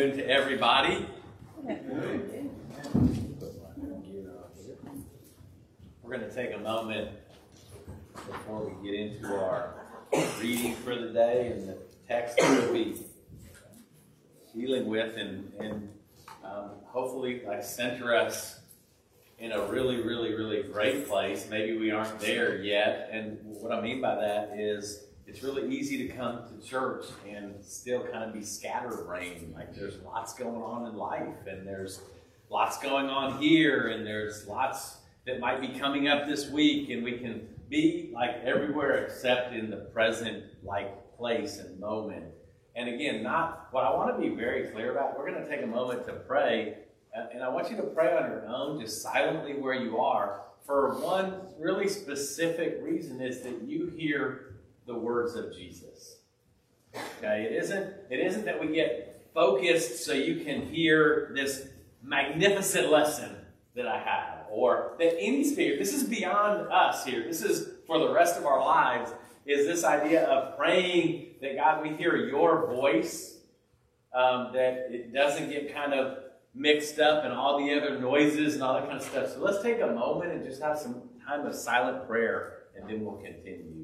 Afternoon to everybody. We're going to take a moment before we get into our reading for the day and the text that we'll be dealing with and, and um, hopefully like center us in a really, really, really great place. Maybe we aren't there yet. And what I mean by that is it's really easy to come to church and still kind of be scatterbrained. Like there's lots going on in life, and there's lots going on here, and there's lots that might be coming up this week, and we can be like everywhere except in the present like place and moment. And again, not what I want to be very clear about. We're going to take a moment to pray, and I want you to pray on your own, just silently where you are, for one really specific reason is that you hear the words of Jesus. Okay, it isn't it isn't that we get focused so you can hear this magnificent lesson that I have, or that any speaker. This is beyond us here. This is for the rest of our lives. Is this idea of praying that God, we hear Your voice, um, that it doesn't get kind of mixed up and all the other noises and all that kind of stuff. So let's take a moment and just have some time of silent prayer, and then we'll continue.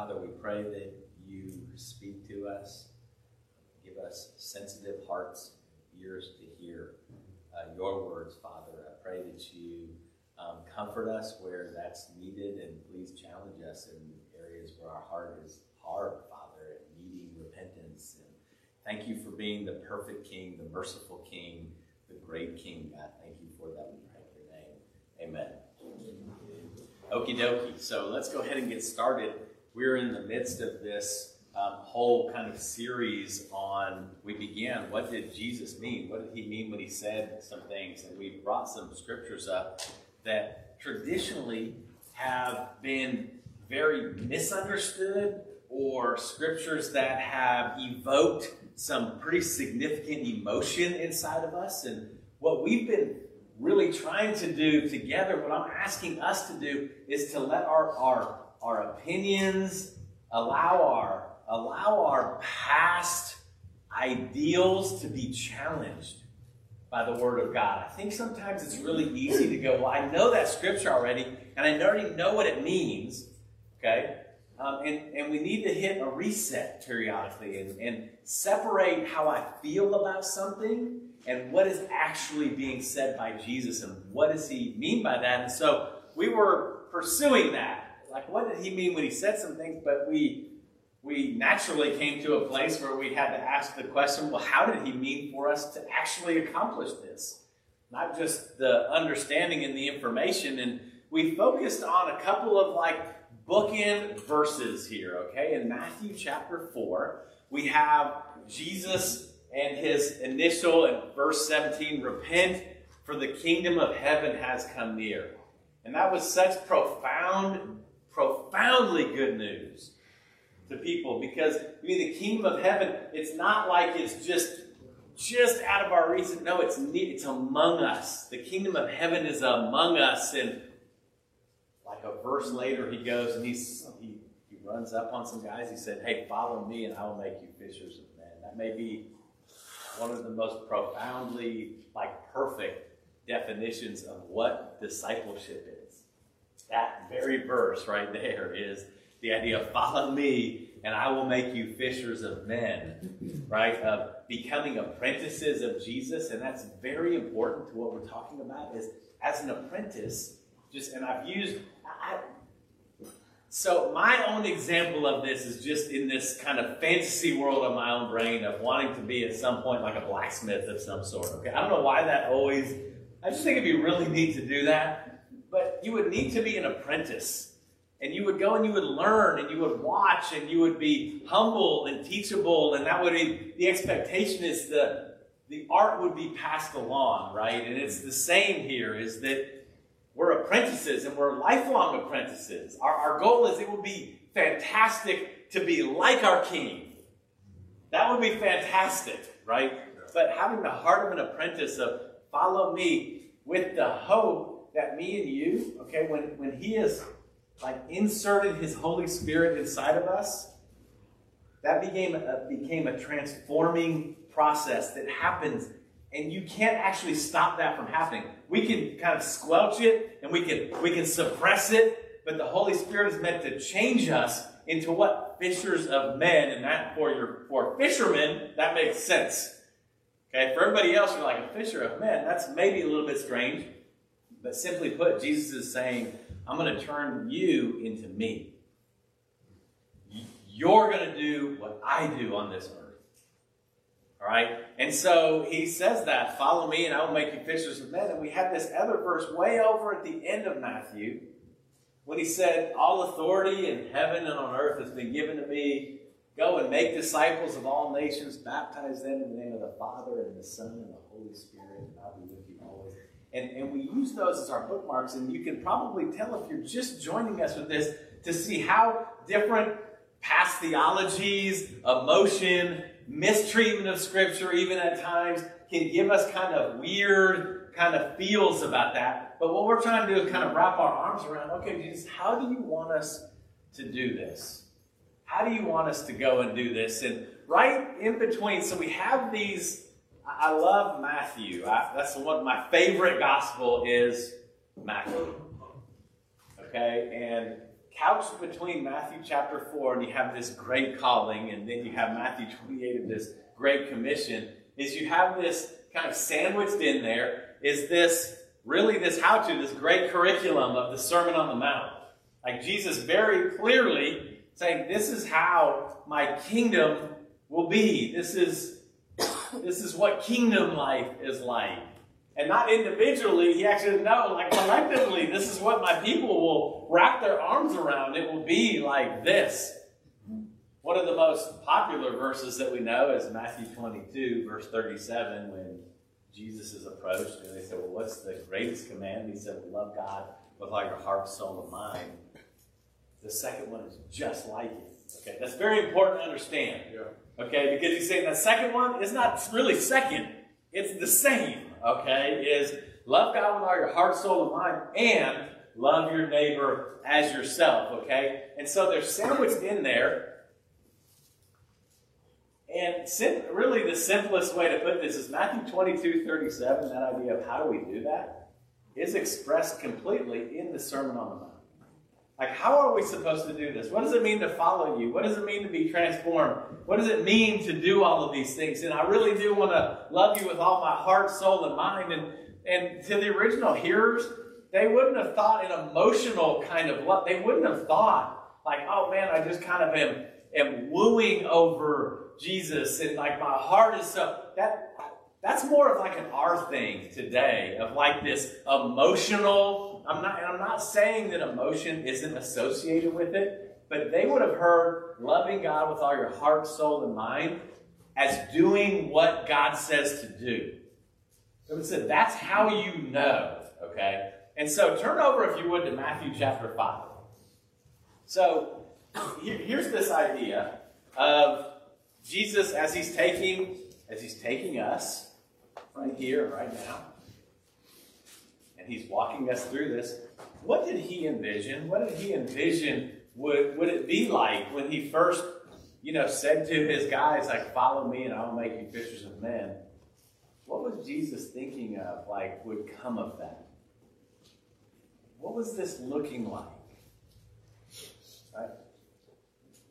Father, we pray that you speak to us, give us sensitive hearts, ears to hear uh, your words, Father. I pray that you um, comfort us where that's needed and please challenge us in areas where our heart is hard, Father, and needing repentance. And thank you for being the perfect King, the merciful King, the great King, God. Thank you for that. We pray in your name. Amen. Okie dokie. So let's go ahead and get started we're in the midst of this um, whole kind of series on, we began, what did Jesus mean? What did he mean when he said some things? And we brought some scriptures up that traditionally have been very misunderstood or scriptures that have evoked some pretty significant emotion inside of us. And what we've been really trying to do together, what I'm asking us to do, is to let our, our our opinions, allow our, allow our past ideals to be challenged by the Word of God. I think sometimes it's really easy to go, well, I know that scripture already, and I already know what it means, okay? Um, and, and we need to hit a reset periodically and, and separate how I feel about something and what is actually being said by Jesus and what does he mean by that. And so we were pursuing that like what did he mean when he said some things? But we we naturally came to a place where we had to ask the question, well, how did he mean for us to actually accomplish this? Not just the understanding and the information. And we focused on a couple of like bookend verses here, okay? In Matthew chapter 4, we have Jesus and his initial in verse 17 repent, for the kingdom of heaven has come near. And that was such profound profoundly good news to people because I mean the kingdom of heaven it's not like it's just just out of our reason no it's it's among us the kingdom of heaven is among us and like a verse later, he goes and he's, he, he runs up on some guys. He said, Hey, follow me and I will make you fishers of men. That may be one of the most profoundly, like, perfect definitions of what discipleship is. That very verse right there is the idea of follow me and I will make you fishers of men, right? Of becoming apprentices of Jesus. And that's very important to what we're talking about is as an apprentice, just, and I've used, I, so my own example of this is just in this kind of fantasy world of my own brain of wanting to be at some point like a blacksmith of some sort. Okay, I don't know why that always. I just think it'd be really neat to do that, but you would need to be an apprentice, and you would go and you would learn and you would watch and you would be humble and teachable, and that would be the expectation is the the art would be passed along, right? And it's the same here is that we're apprentices and we're lifelong apprentices. Our, our goal is it would be fantastic to be like our king. That would be fantastic, right? But having the heart of an apprentice of follow me with the hope that me and you, okay, when, when he has like inserted his Holy Spirit inside of us, that became a, became a transforming process that happens and you can't actually stop that from happening. We can kind of squelch it and we can we can suppress it, but the Holy Spirit is meant to change us into what fishers of men, and that for your for fishermen that makes sense. Okay, for everybody else, you're like a fisher of men. That's maybe a little bit strange, but simply put, Jesus is saying, "I'm going to turn you into me. You're going to do what I do on this earth." All right? And so he says that, follow me and I will make you fishers of men. And we have this other verse way over at the end of Matthew when he said, All authority in heaven and on earth has been given to me. Go and make disciples of all nations, baptize them in the name of the Father and the Son and the Holy Spirit, and I'll be with. And, and we use those as our bookmarks, and you can probably tell if you're just joining us with this to see how different past theologies, emotion, mistreatment of Scripture, even at times, can give us kind of weird kind of feels about that. But what we're trying to do is kind of wrap our arms around okay, Jesus, how do you want us to do this? How do you want us to go and do this? And right in between, so we have these. I love Matthew. I, that's one my favorite gospel is Matthew. Okay, and couched between Matthew chapter 4 and you have this great calling, and then you have Matthew 28 of this great commission, is you have this kind of sandwiched in there, is this really this how to, this great curriculum of the Sermon on the Mount. Like Jesus very clearly saying, This is how my kingdom will be. This is this is what kingdom life is like and not individually, he actually know, like collectively, this is what my people will wrap their arms around. It will be like this. One of the most popular verses that we know is Matthew 22, verse 37, when Jesus is approached and they said, Well, what's the greatest command? He said, Love God with all your heart, soul, and mind. The second one is just like it. Okay, that's very important to understand. Yeah. Okay, because he's saying that second one is not really second, it's the same okay, is love God with all your heart, soul, and mind, and love your neighbor as yourself, okay? And so they're sandwiched in there. And sim- really, the simplest way to put this is Matthew 22 37, that idea of how do we do that, is expressed completely in the Sermon on the Mount. Like, how are we supposed to do this? What does it mean to follow you? What does it mean to be transformed? What does it mean to do all of these things? And I really do want to love you with all my heart, soul, and mind. And, and to the original hearers, they wouldn't have thought an emotional kind of love. They wouldn't have thought, like, oh man, I just kind of am, am wooing over Jesus. And like my heart is so. That, that's more of like an our thing today, of like this emotional. I'm not, and I'm not saying that emotion isn't associated with it, but they would have heard loving God with all your heart, soul, and mind as doing what God says to do. It would say that's how you know, okay? And so turn over, if you would, to Matthew chapter 5. So here's this idea of Jesus as he's taking, as he's taking us right here, right now. And he's walking us through this. what did he envision? What did he envision would, would it be like when he first, you know, said to his guys, like, follow me and I'll make you fishers of men? What was Jesus thinking of, like, would come of that? What was this looking like? Right?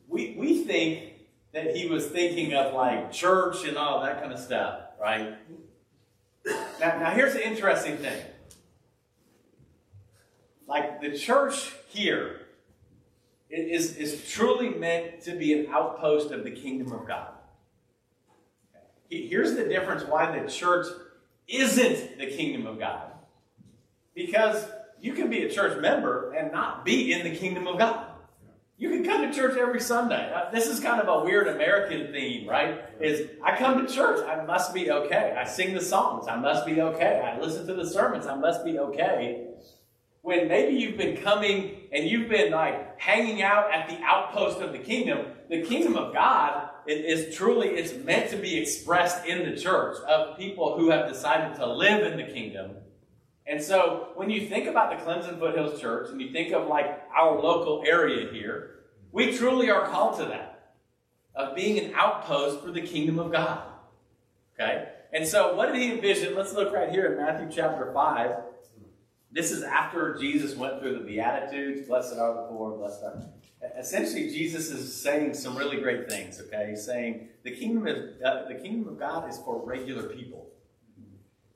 We, we think that he was thinking of, like, church and all that kind of stuff, right? Now, now here's the interesting thing. Like, the church here is, is truly meant to be an outpost of the kingdom of God. Here's the difference why the church isn't the kingdom of God. Because you can be a church member and not be in the kingdom of God. You can come to church every Sunday. Uh, this is kind of a weird American theme, right? Is I come to church, I must be okay. I sing the songs, I must be okay. I listen to the sermons, I must be okay when maybe you've been coming and you've been like hanging out at the outpost of the kingdom, the kingdom of God is truly it's meant to be expressed in the church of people who have decided to live in the kingdom. And so when you think about the Clemson Foothills Church and you think of like our local area here, we truly are called to that of being an outpost for the kingdom of God. Okay? And so what did he envision? Let's look right here in Matthew chapter 5. This is after Jesus went through the Beatitudes. Blessed are the poor, blessed are. Essentially, Jesus is saying some really great things. Okay, he's saying the kingdom of uh, the kingdom of God is for regular people.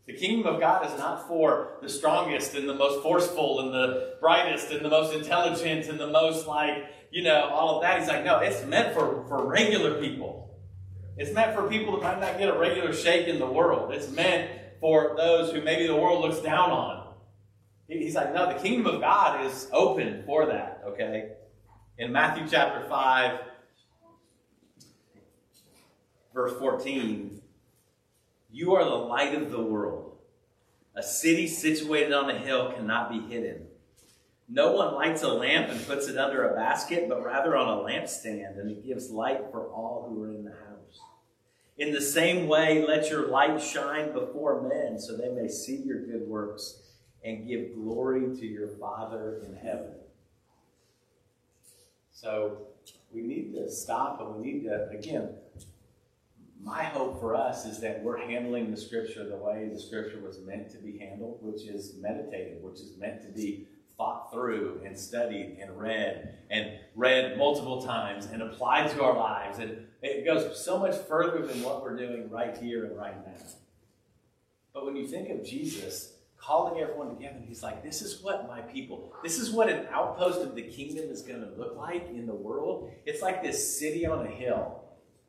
The kingdom of God is not for the strongest and the most forceful and the brightest and the most intelligent and the most like you know all of that. He's like, no, it's meant for for regular people. It's meant for people that might not get a regular shake in the world. It's meant for those who maybe the world looks down on. He's like, no, the kingdom of God is open for that, okay? In Matthew chapter 5, verse 14, you are the light of the world. A city situated on a hill cannot be hidden. No one lights a lamp and puts it under a basket, but rather on a lampstand, and it gives light for all who are in the house. In the same way, let your light shine before men so they may see your good works and give glory to your Father in heaven. So we need to stop and we need to, again, my hope for us is that we're handling the scripture the way the scripture was meant to be handled, which is meditated, which is meant to be thought through and studied and read and read multiple times and applied to our lives. And it goes so much further than what we're doing right here and right now. But when you think of Jesus, calling everyone together. And he's like, This is what my people, this is what an outpost of the kingdom is going to look like in the world. It's like this city on a hill,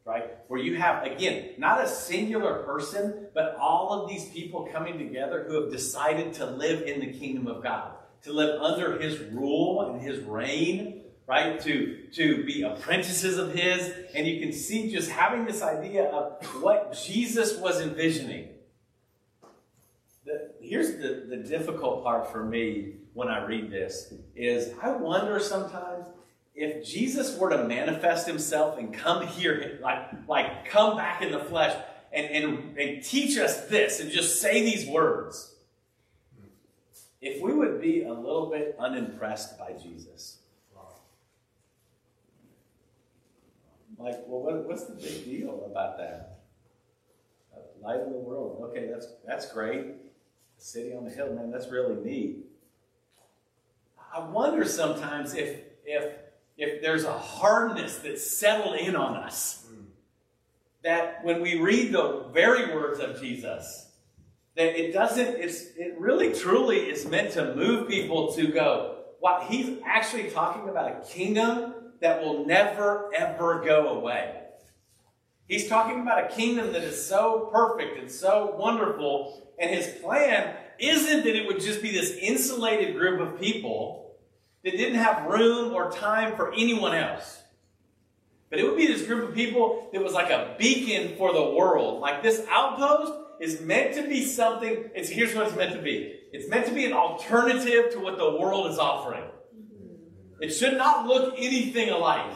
right? Where you have, again, not a singular person, but all of these people coming together who have decided to live in the kingdom of God, to live under his rule and his reign. Right? To, to be apprentices of his. And you can see just having this idea of what Jesus was envisioning here's the, the difficult part for me when I read this is I wonder sometimes if Jesus were to manifest himself and come here, like, like come back in the flesh and, and, and teach us this and just say these words, if we would be a little bit unimpressed by Jesus. Like, well, what, what's the big deal about that? Light of the world. Okay, that's that's great city on the hill, man, that's really neat. I wonder sometimes if if if there's a hardness that's settled in on us. That when we read the very words of Jesus, that it doesn't, it's it really truly is meant to move people to go, wow, he's actually talking about a kingdom that will never ever go away. He's talking about a kingdom that is so perfect and so wonderful and his plan isn't that it would just be this insulated group of people that didn't have room or time for anyone else. But it would be this group of people that was like a beacon for the world. Like this outpost is meant to be something, it's here's what it's meant to be. It's meant to be an alternative to what the world is offering. It should not look anything alike.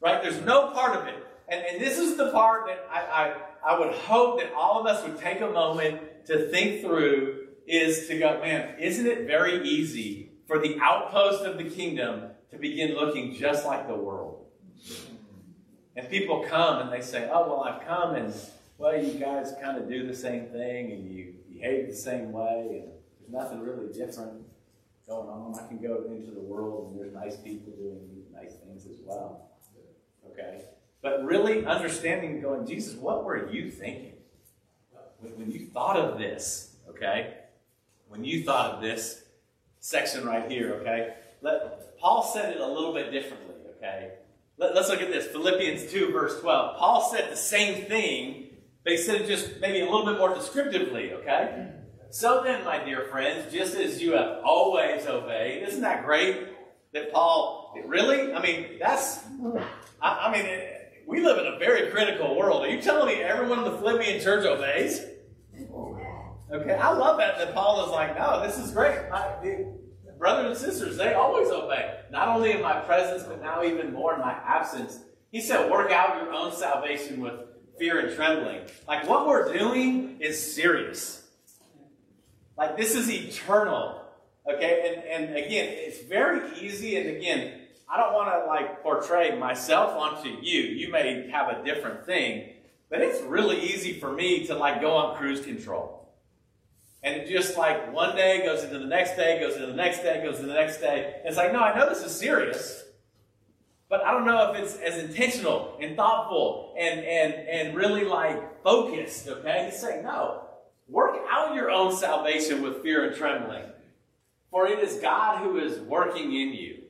Right? There's no part of it. And, and this is the part that I, I, I would hope that all of us would take a moment to think through is to go, man, isn't it very easy for the outpost of the kingdom to begin looking just like the world. And people come and they say, Oh, well, I've come and, well, you guys kind of do the same thing and you behave the same way and there's nothing really different going on. I can go into the world and there's nice people doing nice things as well. Okay? But really understanding going, Jesus, what were you thinking? When, you thought of this, okay? When you thought of this section right here, okay? Let, Paul said it a little bit differently, okay? Let, us look at this Philippians 2, verse 12. Paul said the same thing, but he said it just maybe a little bit more descriptively, okay? So then, my dear friends, just as you have always obeyed, isn't that great that Paul, really? I mean, that's, I, I mean, it, we live in a very critical world. Are you telling me everyone in the Philippian church obeys? Okay, I love that that Paul is like, no, this is great. My, brothers and sisters, they always obey. Not only in my presence, but now even more in my absence. He said, work out your own salvation with fear and trembling. Like what we're doing is serious. Like this is eternal. Okay, and, and again, it's very easy, and again, I don't want to like portray myself onto you. You may have a different thing, but it's really easy for me to like go on cruise control. And it just like one day goes into the next day, goes into the next day, goes into the next day. And it's like, no, I know this is serious, but I don't know if it's as intentional and thoughtful and and and really like focused. Okay, he's saying, no, work out your own salvation with fear and trembling, for it is God who is working in you.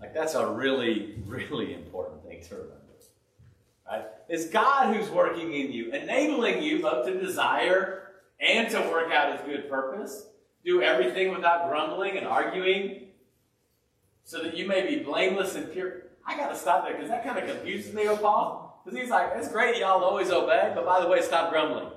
Like that's a really really important thing to remember. Right? It's God who's working in you, enabling you both to desire and to work out his good purpose. Do everything without grumbling and arguing, so that you may be blameless and pure. I got to stop there because that kind of confuses me Paul. Because he's like, it's great, y'all always obey, but by the way, stop grumbling.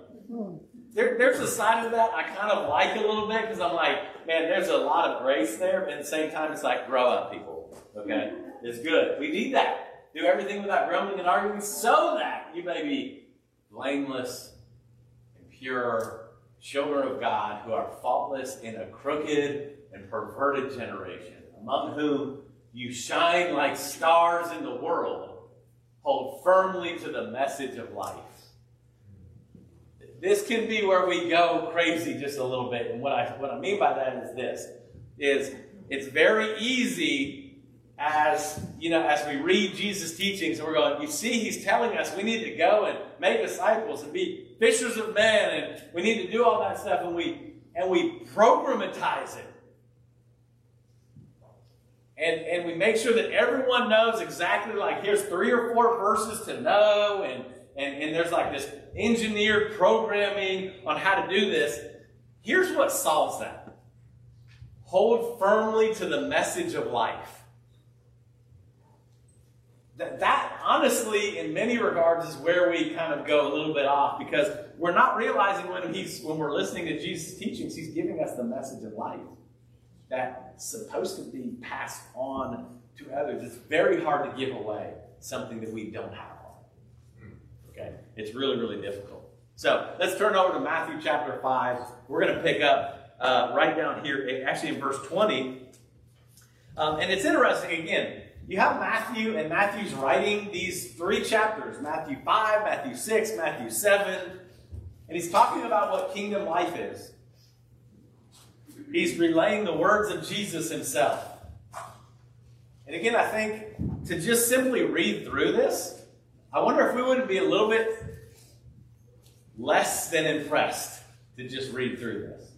There, there's a side of that I kind of like a little bit because I'm like, man, there's a lot of grace there, but at the same time, it's like, grow up, people. Okay? It's good. We need that. Do everything without grumbling and arguing so that you may be blameless and pure children of God who are faultless in a crooked and perverted generation, among whom you shine like stars in the world, hold firmly to the message of life. This can be where we go crazy just a little bit. And what I, what I mean by that is this, is it's very easy as you know as we read jesus teachings and we're going you see he's telling us we need to go and make disciples and be fishers of men and we need to do all that stuff and we and we programatize it. And and we make sure that everyone knows exactly like here's three or four verses to know and and, and there's like this engineered programming on how to do this. Here's what solves that. Hold firmly to the message of life. That, that honestly, in many regards, is where we kind of go a little bit off because we're not realizing when he's when we're listening to Jesus' teachings, he's giving us the message of life that's supposed to be passed on to others. It's very hard to give away something that we don't have. Okay? It's really, really difficult. So let's turn over to Matthew chapter 5. We're going to pick up uh, right down here, actually in verse 20. Um, and it's interesting, again, you have Matthew, and Matthew's writing these three chapters Matthew 5, Matthew 6, Matthew 7. And he's talking about what kingdom life is. He's relaying the words of Jesus himself. And again, I think to just simply read through this, I wonder if we wouldn't be a little bit less than impressed to just read through this.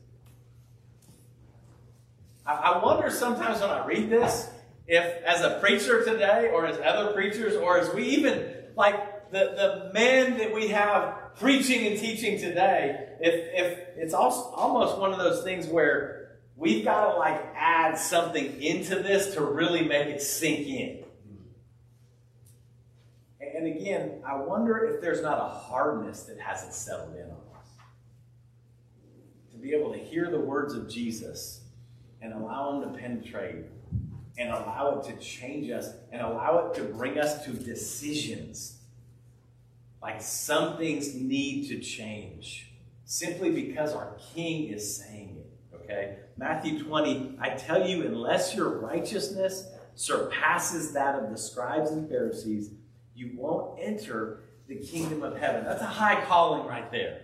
I wonder sometimes when I read this, if as a preacher today or as other preachers or as we even like the, the men that we have preaching and teaching today if, if it's also almost one of those things where we've got to like add something into this to really make it sink in. And again i wonder if there's not a hardness that hasn't settled in on us. To be able to hear the words of jesus and allow them to penetrate and allow it to change us and allow it to bring us to decisions. Like some things need to change simply because our King is saying it, okay? Matthew 20, I tell you, unless your righteousness surpasses that of the scribes and Pharisees, you won't enter the kingdom of heaven. That's a high calling right there.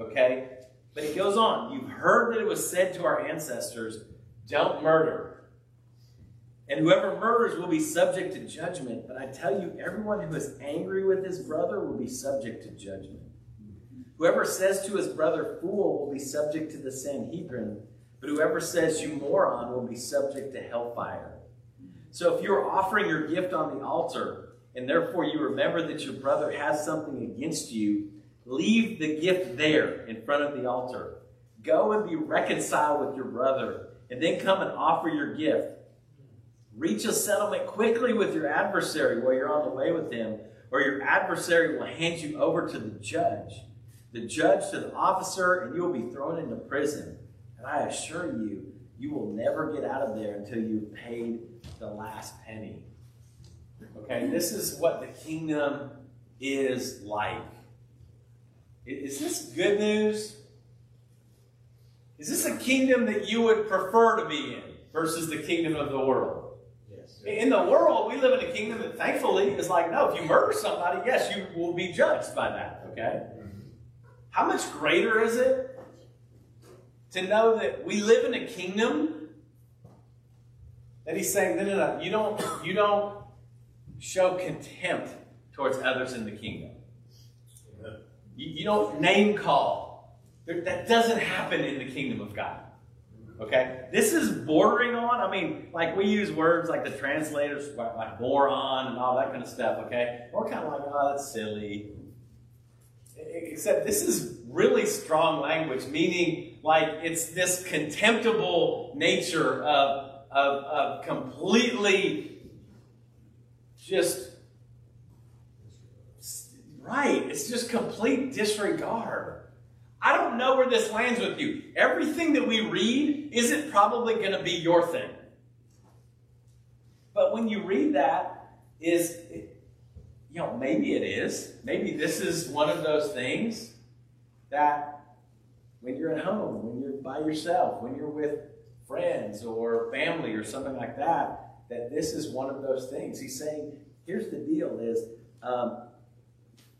Okay? But it goes on. You've heard that it was said to our ancestors, don't murder. And whoever murders will be subject to judgment. But I tell you, everyone who is angry with his brother will be subject to judgment. Whoever says to his brother, fool, will be subject to the Sanhedrin. But whoever says you moron will be subject to hellfire. So if you're offering your gift on the altar, and therefore you remember that your brother has something against you, leave the gift there in front of the altar. Go and be reconciled with your brother, and then come and offer your gift. Reach a settlement quickly with your adversary while you're on the way with him, or your adversary will hand you over to the judge, the judge to the officer, and you will be thrown into prison. And I assure you, you will never get out of there until you've paid the last penny. Okay, this is what the kingdom is like. Is this good news? Is this a kingdom that you would prefer to be in versus the kingdom of the world? In the world, we live in a kingdom that thankfully is like, no, if you murder somebody, yes, you will be judged by that, okay? How much greater is it to know that we live in a kingdom that he's saying, no, no, no, you don't, you don't show contempt towards others in the kingdom. You, you don't name call. That doesn't happen in the kingdom of God. Okay? This is bordering on, I mean, like we use words like the translators, like, moron and all that kind of stuff, okay? We're kind of like, oh, that's silly. Except this is really strong language, meaning like it's this contemptible nature of, of, of completely just right. It's just complete disregard. I don't know where this lands with you. Everything that we read isn't probably going to be your thing. But when you read that, is you know maybe it is. Maybe this is one of those things that when you're at home, when you're by yourself, when you're with friends or family or something like that, that this is one of those things. He's saying, here's the deal: is um,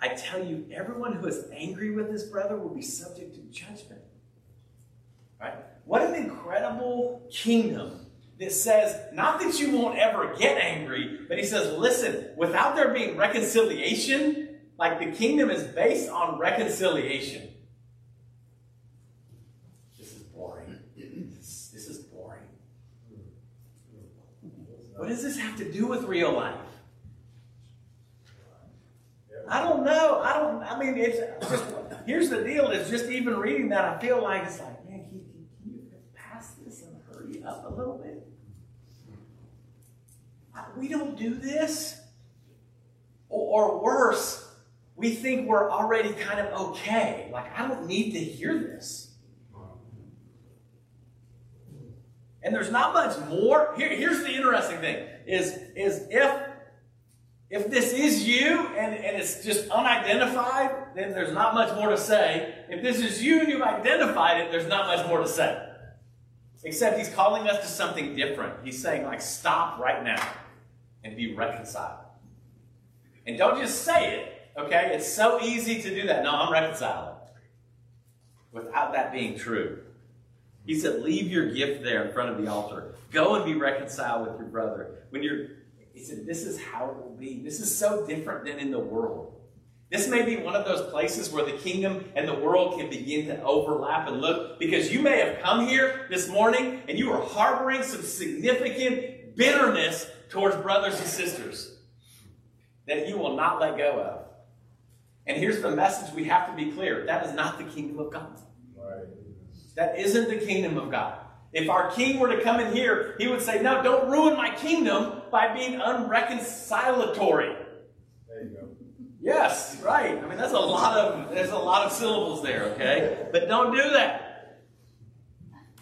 I tell you, everyone who is angry with his brother will be subject to judgment. Right? What an incredible kingdom that says, not that you won't ever get angry, but he says, listen, without there being reconciliation, like the kingdom is based on reconciliation. This is boring. This, this is boring. What does this have to do with real life? I don't know. I don't. I mean, it's just. Here's the deal: is just even reading that, I feel like it's like, man, can, can, can you pass this and hurry up a little bit? We don't do this, or, or worse, we think we're already kind of okay. Like I don't need to hear this. And there's not much more. Here, here's the interesting thing: is is if if this is you and, and it's just unidentified, then there's not much more to say. If this is you and you've identified it, there's not much more to say. Except he's calling us to something different. He's saying, like, stop right now and be reconciled. And don't just say it, okay? It's so easy to do that. No, I'm reconciled. Without that being true. He said, leave your gift there in front of the altar. Go and be reconciled with your brother. When you're he said, This is how it will be. This is so different than in the world. This may be one of those places where the kingdom and the world can begin to overlap and look, because you may have come here this morning and you are harboring some significant bitterness towards brothers and sisters that you will not let go of. And here's the message we have to be clear that is not the kingdom of God. That isn't the kingdom of God. If our king were to come in here, he would say, No, don't ruin my kingdom by being unreconcilatory. There you go. Yes, right. I mean, that's a lot of there's a lot of syllables there, okay? But don't do that.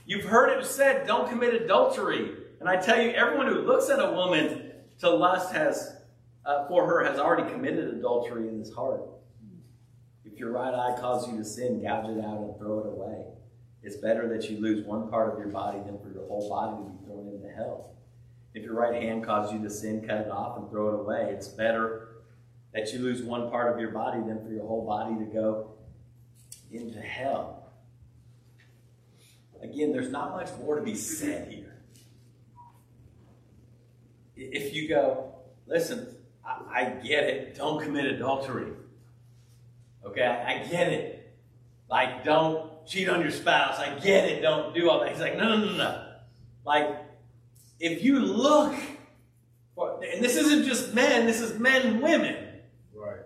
You've heard it said, don't commit adultery. And I tell you, everyone who looks at a woman to lust has, uh, for her, has already committed adultery in his heart. If your right eye causes you to sin, gouge it out and throw it away. It's better that you lose one part of your body than for your whole body to be thrown into hell. If your right hand causes you to sin, cut it off and throw it away. It's better that you lose one part of your body than for your whole body to go into hell. Again, there's not much more to be said here. If you go, listen, I, I get it, don't commit adultery. Okay, I get it. Like, don't cheat on your spouse. I get it, don't do all that. He's like, no, no, no, no. Like, if you look, for, and this isn't just men, this is men and women. Right.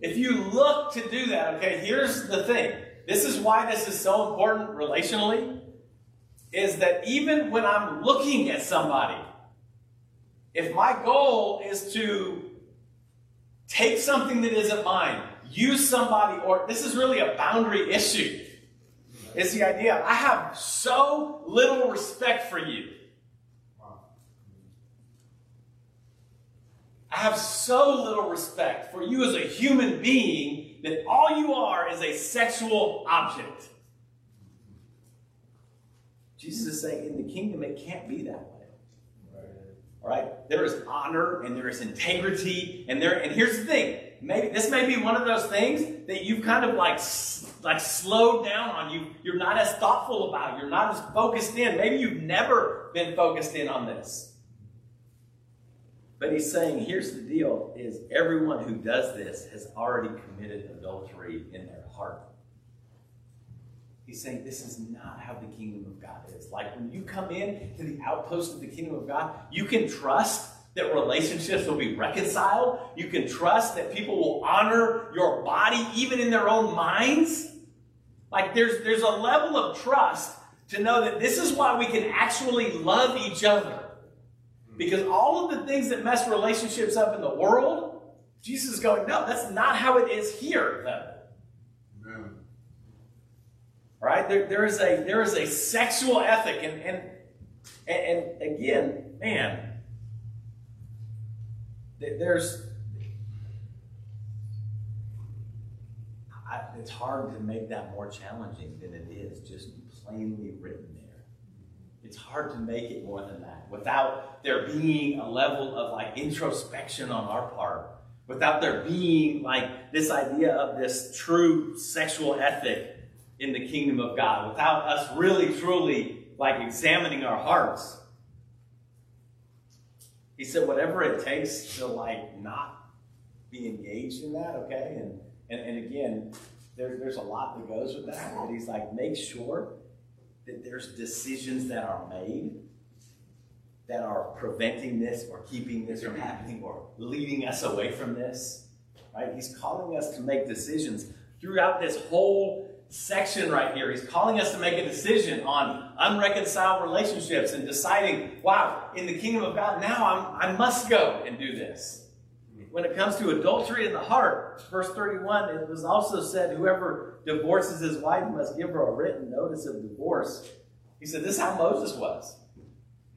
If you look to do that, okay, here's the thing. This is why this is so important relationally, is that even when I'm looking at somebody, if my goal is to take something that isn't mine, use somebody, or this is really a boundary issue, is the idea I have so little respect for you. I have so little respect for you as a human being that all you are is a sexual object. Jesus is saying in the kingdom it can't be that way. All right? There is honor and there is integrity and there and here's the thing. Maybe this may be one of those things that you've kind of like like slowed down on you. You're not as thoughtful about. You're not as focused in. Maybe you've never been focused in on this. But he's saying, here's the deal: is everyone who does this has already committed adultery in their heart. He's saying this is not how the kingdom of God is. Like when you come in to the outpost of the kingdom of God, you can trust that relationships will be reconciled. You can trust that people will honor your body even in their own minds. Like there's there's a level of trust to know that this is why we can actually love each other. Because all of the things that mess relationships up in the world, Jesus is going, no, that's not how it is here, though. Amen. Right? There, there is a there is a sexual ethic, and and and, and again, man, there's I, it's hard to make that more challenging than it is just plainly written there. It's hard to make it more than that without there being a level of like introspection on our part, without there being like this idea of this true sexual ethic in the kingdom of God, without us really truly like examining our hearts. He said, whatever it takes to like not be engaged in that, okay? And and, and again, there, there's a lot that goes with that. But he's like, make sure that there's decisions that are made that are preventing this or keeping this from happening or leading us away from this. Right? He's calling us to make decisions throughout this whole section right here. He's calling us to make a decision on unreconciled relationships and deciding, wow, in the kingdom of God, now I'm, I must go and do this. When it comes to adultery in the heart, verse 31, it was also said, whoever divorces his wife must give her a written notice of divorce. He said, this is how Moses was.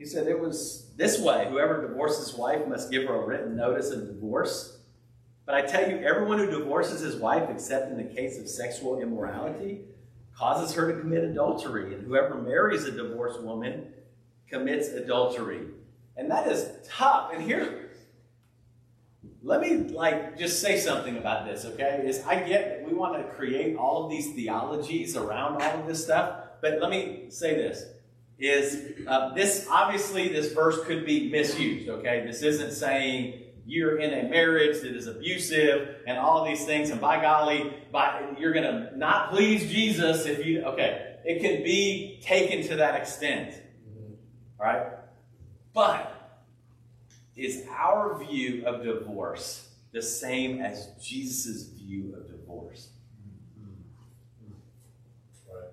He said it was this way whoever divorces his wife must give her a written notice of divorce. But I tell you, everyone who divorces his wife, except in the case of sexual immorality, causes her to commit adultery. And whoever marries a divorced woman commits adultery. And that is tough. And here, let me like just say something about this, okay? Is I get that we want to create all of these theologies around all of this stuff, but let me say this is uh, this obviously this verse could be misused okay this isn't saying you're in a marriage that is abusive and all these things and by golly by, you're going to not please jesus if you okay it can be taken to that extent all right? But is our view of divorce the same as jesus' view of divorce? Mm-hmm. Mm-hmm.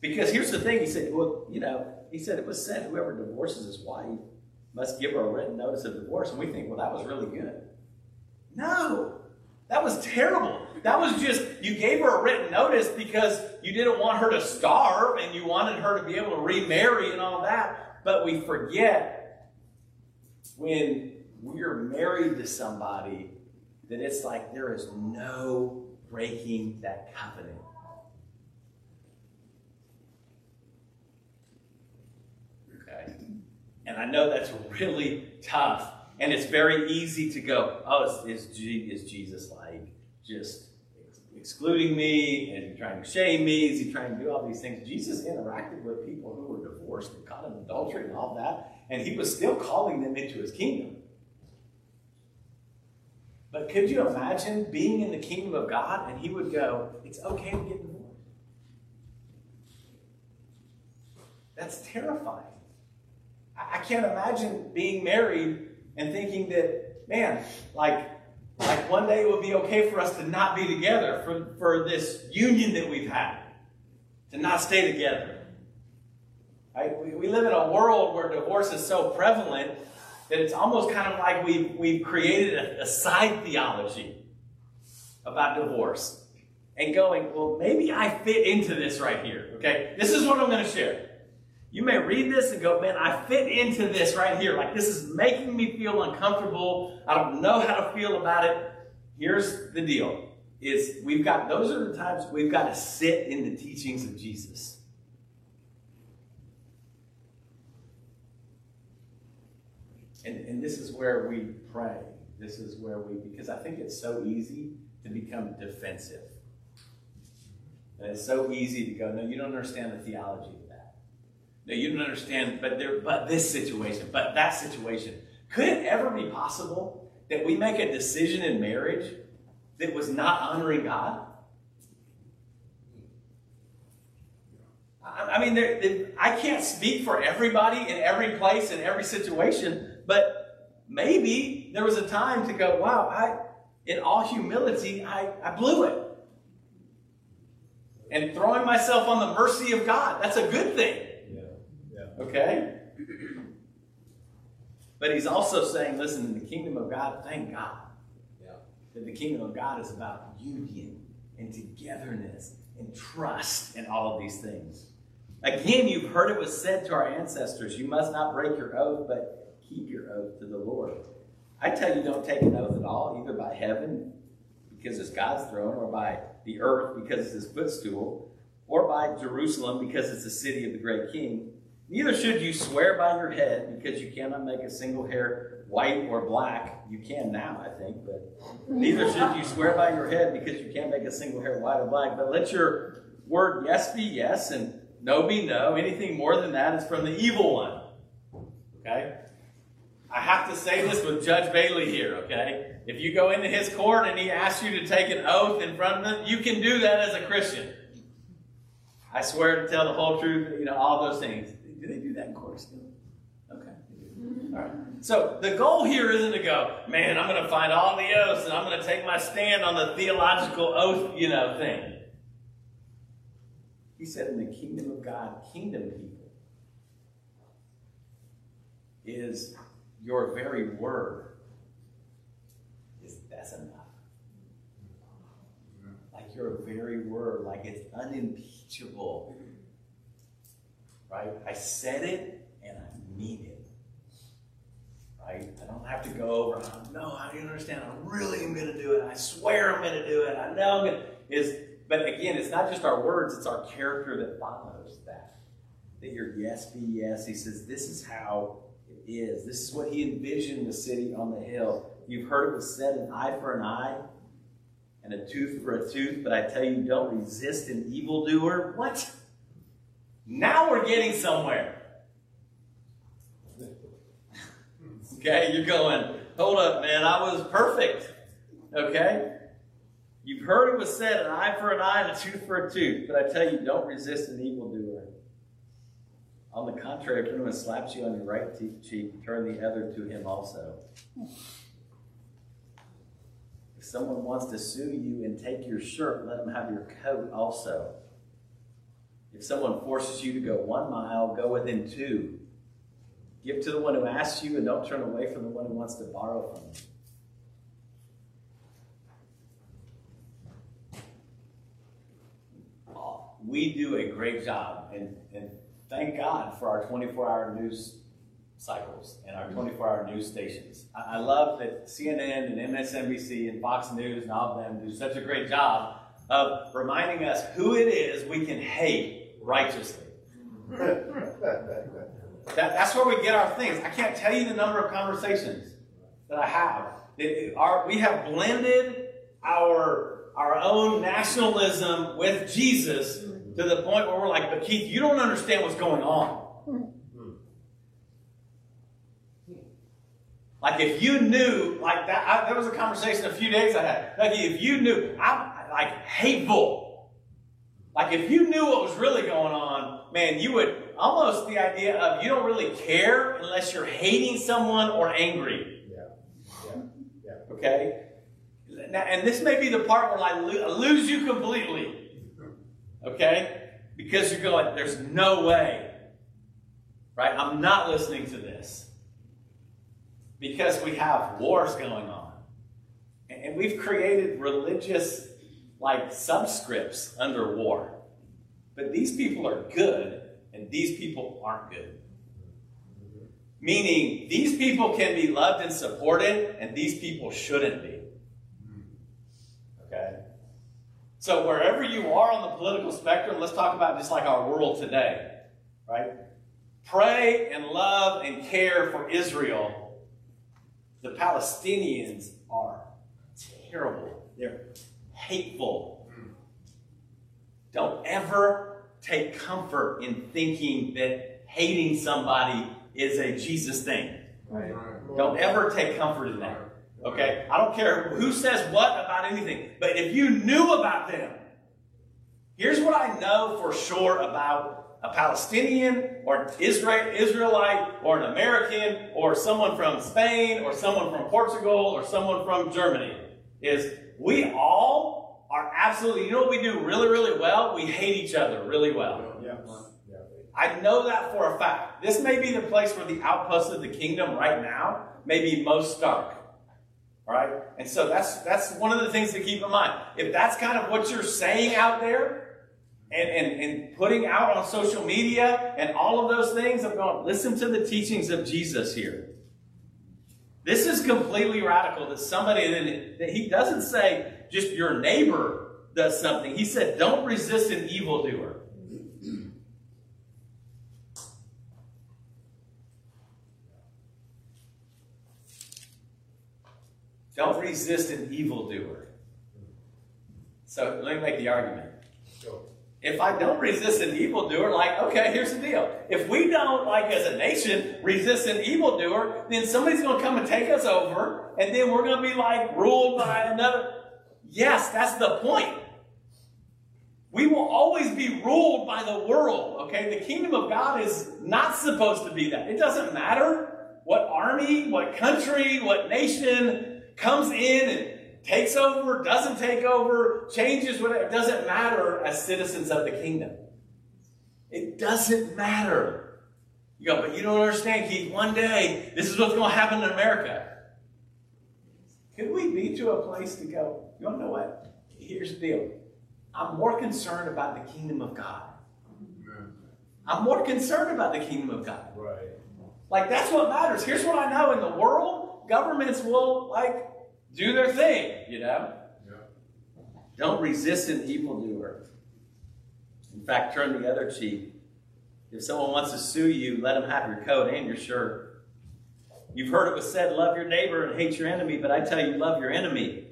Because here's the thing he said well you know he said it was said whoever divorces his wife must give her a written notice of divorce. And we think, well, that was really good. No, that was terrible. That was just, you gave her a written notice because you didn't want her to starve and you wanted her to be able to remarry and all that. But we forget when we're married to somebody that it's like there is no breaking that covenant. I know that's really tough. And it's very easy to go, oh, is, is, is Jesus like just excluding me? He trying to shame me? Is he trying to do all these things? Jesus interacted with people who were divorced and caught in adultery and all that, and he was still calling them into his kingdom. But could you imagine being in the kingdom of God and he would go, It's okay to get divorced? That's terrifying. I can't imagine being married and thinking that, man, like, like one day it would be okay for us to not be together, for, for this union that we've had, to not stay together. Right? We, we live in a world where divorce is so prevalent that it's almost kind of like we've, we've created a, a side theology about divorce and going, well, maybe I fit into this right here. Okay? This is what I'm going to share. You may read this and go, man, I fit into this right here. Like, this is making me feel uncomfortable. I don't know how to feel about it. Here's the deal is we've got those are the times we've got to sit in the teachings of Jesus. And, and this is where we pray. This is where we, because I think it's so easy to become defensive. And it's so easy to go, no, you don't understand the theology. You don't understand, but there, but this situation, but that situation. Could it ever be possible that we make a decision in marriage that was not honoring God? I mean, there, I can't speak for everybody in every place in every situation, but maybe there was a time to go, wow, I, in all humility, I, I blew it. And throwing myself on the mercy of God, that's a good thing. Okay? But he's also saying, listen, in the kingdom of God, thank God yeah. that the kingdom of God is about union and togetherness and trust and all of these things. Again, you've heard it was said to our ancestors, you must not break your oath, but keep your oath to the Lord. I tell you, don't take an oath at all, either by heaven, because it's God's throne, or by the earth, because it's his footstool, or by Jerusalem, because it's the city of the great king. Neither should you swear by your head, because you cannot make a single hair white or black. You can now, I think, but neither should you swear by your head, because you can't make a single hair white or black. But let your word yes be yes, and no be no. Anything more than that is from the evil one. Okay? I have to say this with Judge Bailey here, okay? If you go into his court and he asks you to take an oath in front of him, you can do that as a Christian. I swear to tell the whole truth, you know, all those things. Do they do that in court still? Okay. All right. So the goal here isn't to go, man, I'm going to find all the oaths and I'm going to take my stand on the theological oath, you know, thing. He said in the kingdom of God, kingdom people is your very word is that's enough. Like your very word, like it's unimpeachable. Right? I said it and I mean it. Right? I don't have to go over, no, I don't understand. I really am gonna do it. I swear I'm gonna do it. I know I'm gonna is but again, it's not just our words, it's our character that follows that. That your yes be yes. He says, This is how it is. This is what he envisioned the city on the hill. You've heard it was said an eye for an eye and a tooth for a tooth, but I tell you, don't resist an evildoer. What? Now we're getting somewhere. Okay, you're going, hold up, man, I was perfect. Okay? You've heard it was said, an eye for an eye and a tooth for a tooth, but I tell you, don't resist an evildoer. On the contrary, if anyone slaps you on your right cheek, turn the other to him also. If someone wants to sue you and take your shirt, let them have your coat also. If someone forces you to go one mile, go within two. Give to the one who asks you and don't turn away from the one who wants to borrow from you. We do a great job, and, and thank God for our 24 hour news cycles and our 24 hour news stations. I, I love that CNN and MSNBC and Fox News and all of them do such a great job of reminding us who it is we can hate righteously. That, that's where we get our things. I can't tell you the number of conversations that I have. Are, we have blended our, our own nationalism with Jesus to the point where we're like, but Keith, you don't understand what's going on. Like if you knew, like that, I, there was a conversation a few days I had. Like if you knew, I'm like hateful. Like if you knew what was really going on, man, you would almost the idea of you don't really care unless you're hating someone or angry. Yeah. Yeah. Yeah. Okay? Now, and this may be the part where I lo- lose you completely. Okay? Because you're going, there's no way. Right? I'm not listening to this. Because we have wars going on. And we've created religious, like, subscripts under war. But these people are good, and these people aren't good. Meaning, these people can be loved and supported, and these people shouldn't be. Okay? So, wherever you are on the political spectrum, let's talk about just like our world today, right? Pray and love and care for Israel. The Palestinians are terrible, they're hateful. Don't ever take comfort in thinking that hating somebody is a Jesus thing. Right. Don't ever take comfort in that. Okay? I don't care who says what about anything, but if you knew about them, here's what I know for sure about a Palestinian or Israel, Israelite or an American or someone from Spain or someone from Portugal or someone from Germany is we all are absolutely, you know what we do really, really well? We hate each other really well. Yeah. I know that for a fact. This may be the place where the outposts of the kingdom right now may be most stark. All right? And so that's that's one of the things to keep in mind. If that's kind of what you're saying out there and, and, and putting out on social media and all of those things, I'm going, listen to the teachings of Jesus here. This is completely radical that somebody that, that he doesn't say just your neighbor does something. He said, don't resist an evildoer. Don't resist an evildoer. So let me make the argument. Sure. If I don't resist an evildoer, like, okay, here's the deal. If we don't, like, as a nation, resist an evildoer, then somebody's going to come and take us over, and then we're going to be, like, ruled by another. Yes, that's the point. We will always be ruled by the world, okay? The kingdom of God is not supposed to be that. It doesn't matter what army, what country, what nation comes in and takes over, doesn't take over, changes whatever. It doesn't matter as citizens of the kingdom. It doesn't matter. You go, but you don't understand, Keith. One day, this is what's going to happen in America. Could we be to a place to go, you want to know what? Here's the deal. I'm more concerned about the kingdom of God. Mm-hmm. I'm more concerned about the kingdom of God. Right. Like, that's what matters. Here's what I know in the world governments will, like, do their thing, you know? Yeah. Don't resist an evildoer. In fact, turn the other cheek. If someone wants to sue you, let them have your coat and your shirt. You've heard it was said, love your neighbor and hate your enemy, but I tell you, love your enemy.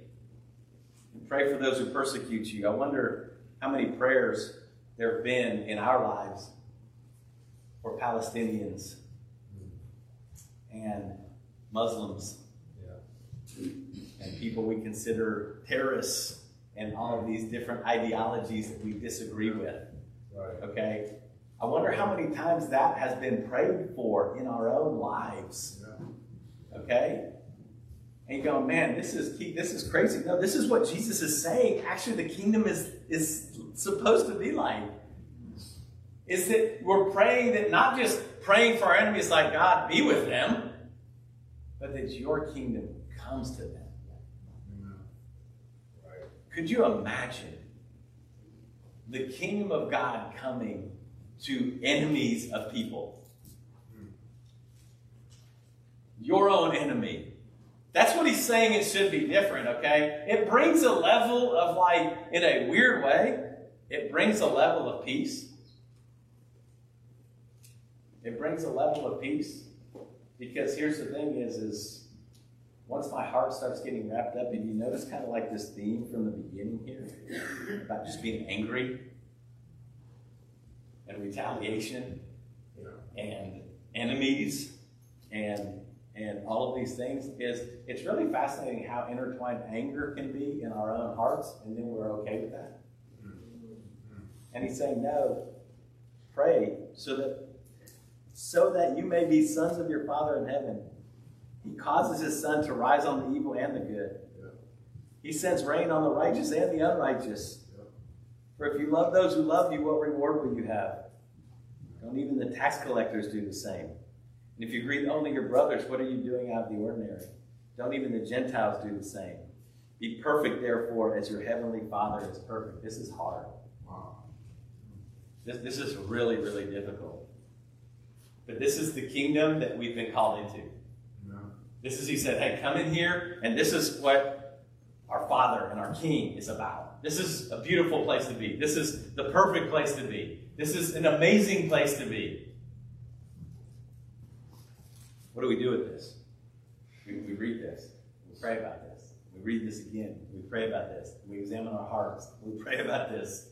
And pray for those who persecute you. I wonder how many prayers there have been in our lives for Palestinians and Muslims Yeah. and people we consider terrorists and all of these different ideologies that we disagree with. Right. Okay? I wonder how many times that has been prayed for in our own lives. Okay? And you go, man, this is this is crazy. No, this is what Jesus is saying. Actually, the kingdom is is supposed to be like. Is that we're praying that not just praying for our enemies like God be with them, but that your kingdom comes to them. Could you imagine the kingdom of God coming to enemies of people? Your own enemy. That's what he's saying it should be different, okay? It brings a level of, like, in a weird way, it brings a level of peace. it brings a level of peace. Because here's the thing is, is once my heart starts getting wrapped up, and you notice kind of like this theme from the beginning here about just being angry and retaliation and enemies and and all of these things is it's really fascinating how intertwined anger can be in our own hearts and then we're okay with that. Mm-hmm. And he's saying no pray so that so that you may be sons of your father in heaven. He causes his sun to rise on the evil and the good. He sends rain on the righteous and the unrighteous. For if you love those who love you what reward will you have? Don't even the tax collectors do the same and if you greet only your brothers, what are you doing out of the ordinary? Don't even the Gentiles do the same. Be perfect, therefore, as your heavenly Father is perfect. This is hard. Wow. This, this is really, really difficult. But this is the kingdom that we've been called into. Yeah. This is, he said, hey, come in here, and this is what our Father and our King is about. This is a beautiful place to be. This is the perfect place to be. This is an amazing place to be. What do we do with this? We, we read this. We pray about this. We read this again. We pray about this. We examine our hearts. We pray about this.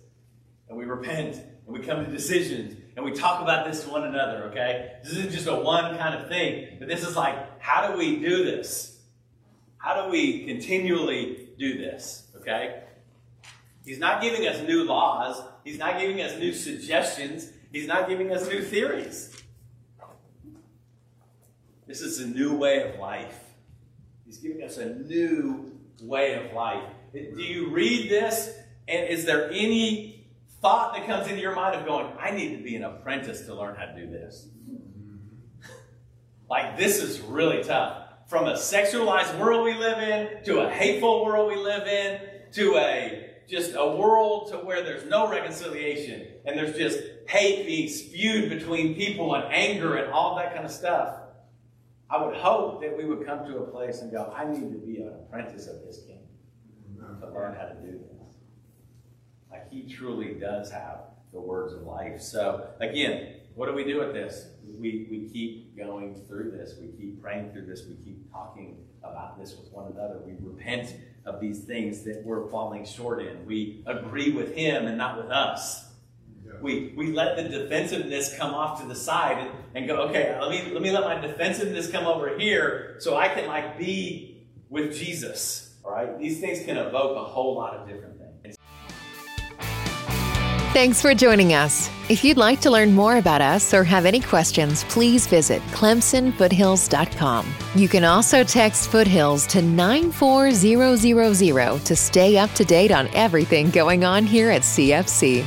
And we repent. And we come to decisions. And we talk about this to one another, okay? This isn't just a one kind of thing. But this is like, how do we do this? How do we continually do this, okay? He's not giving us new laws. He's not giving us new suggestions. He's not giving us new theories. This is a new way of life. He's giving us a new way of life. Do you read this, and is there any thought that comes into your mind of going, I need to be an apprentice to learn how to do this? like, this is really tough. From a sexualized world we live in, to a hateful world we live in, to a just a world to where there's no reconciliation and there's just hate being spewed between people and anger and all that kind of stuff. I would hope that we would come to a place and go, I need to be an apprentice of this king to learn how to do this. Like he truly does have the words of life. So again, what do we do with this? We, we keep going through this. We keep praying through this. We keep talking about this with one another. We repent of these things that we're falling short in. We agree with him and not with us. We, we let the defensiveness come off to the side and, and go, okay, let me, let me let my defensiveness come over here so I can like be with Jesus. All right? These things can evoke a whole lot of different things. Thanks for joining us. If you'd like to learn more about us or have any questions, please visit clemsonfoothills.com. You can also text Foothills to 94000 to stay up to date on everything going on here at CFC.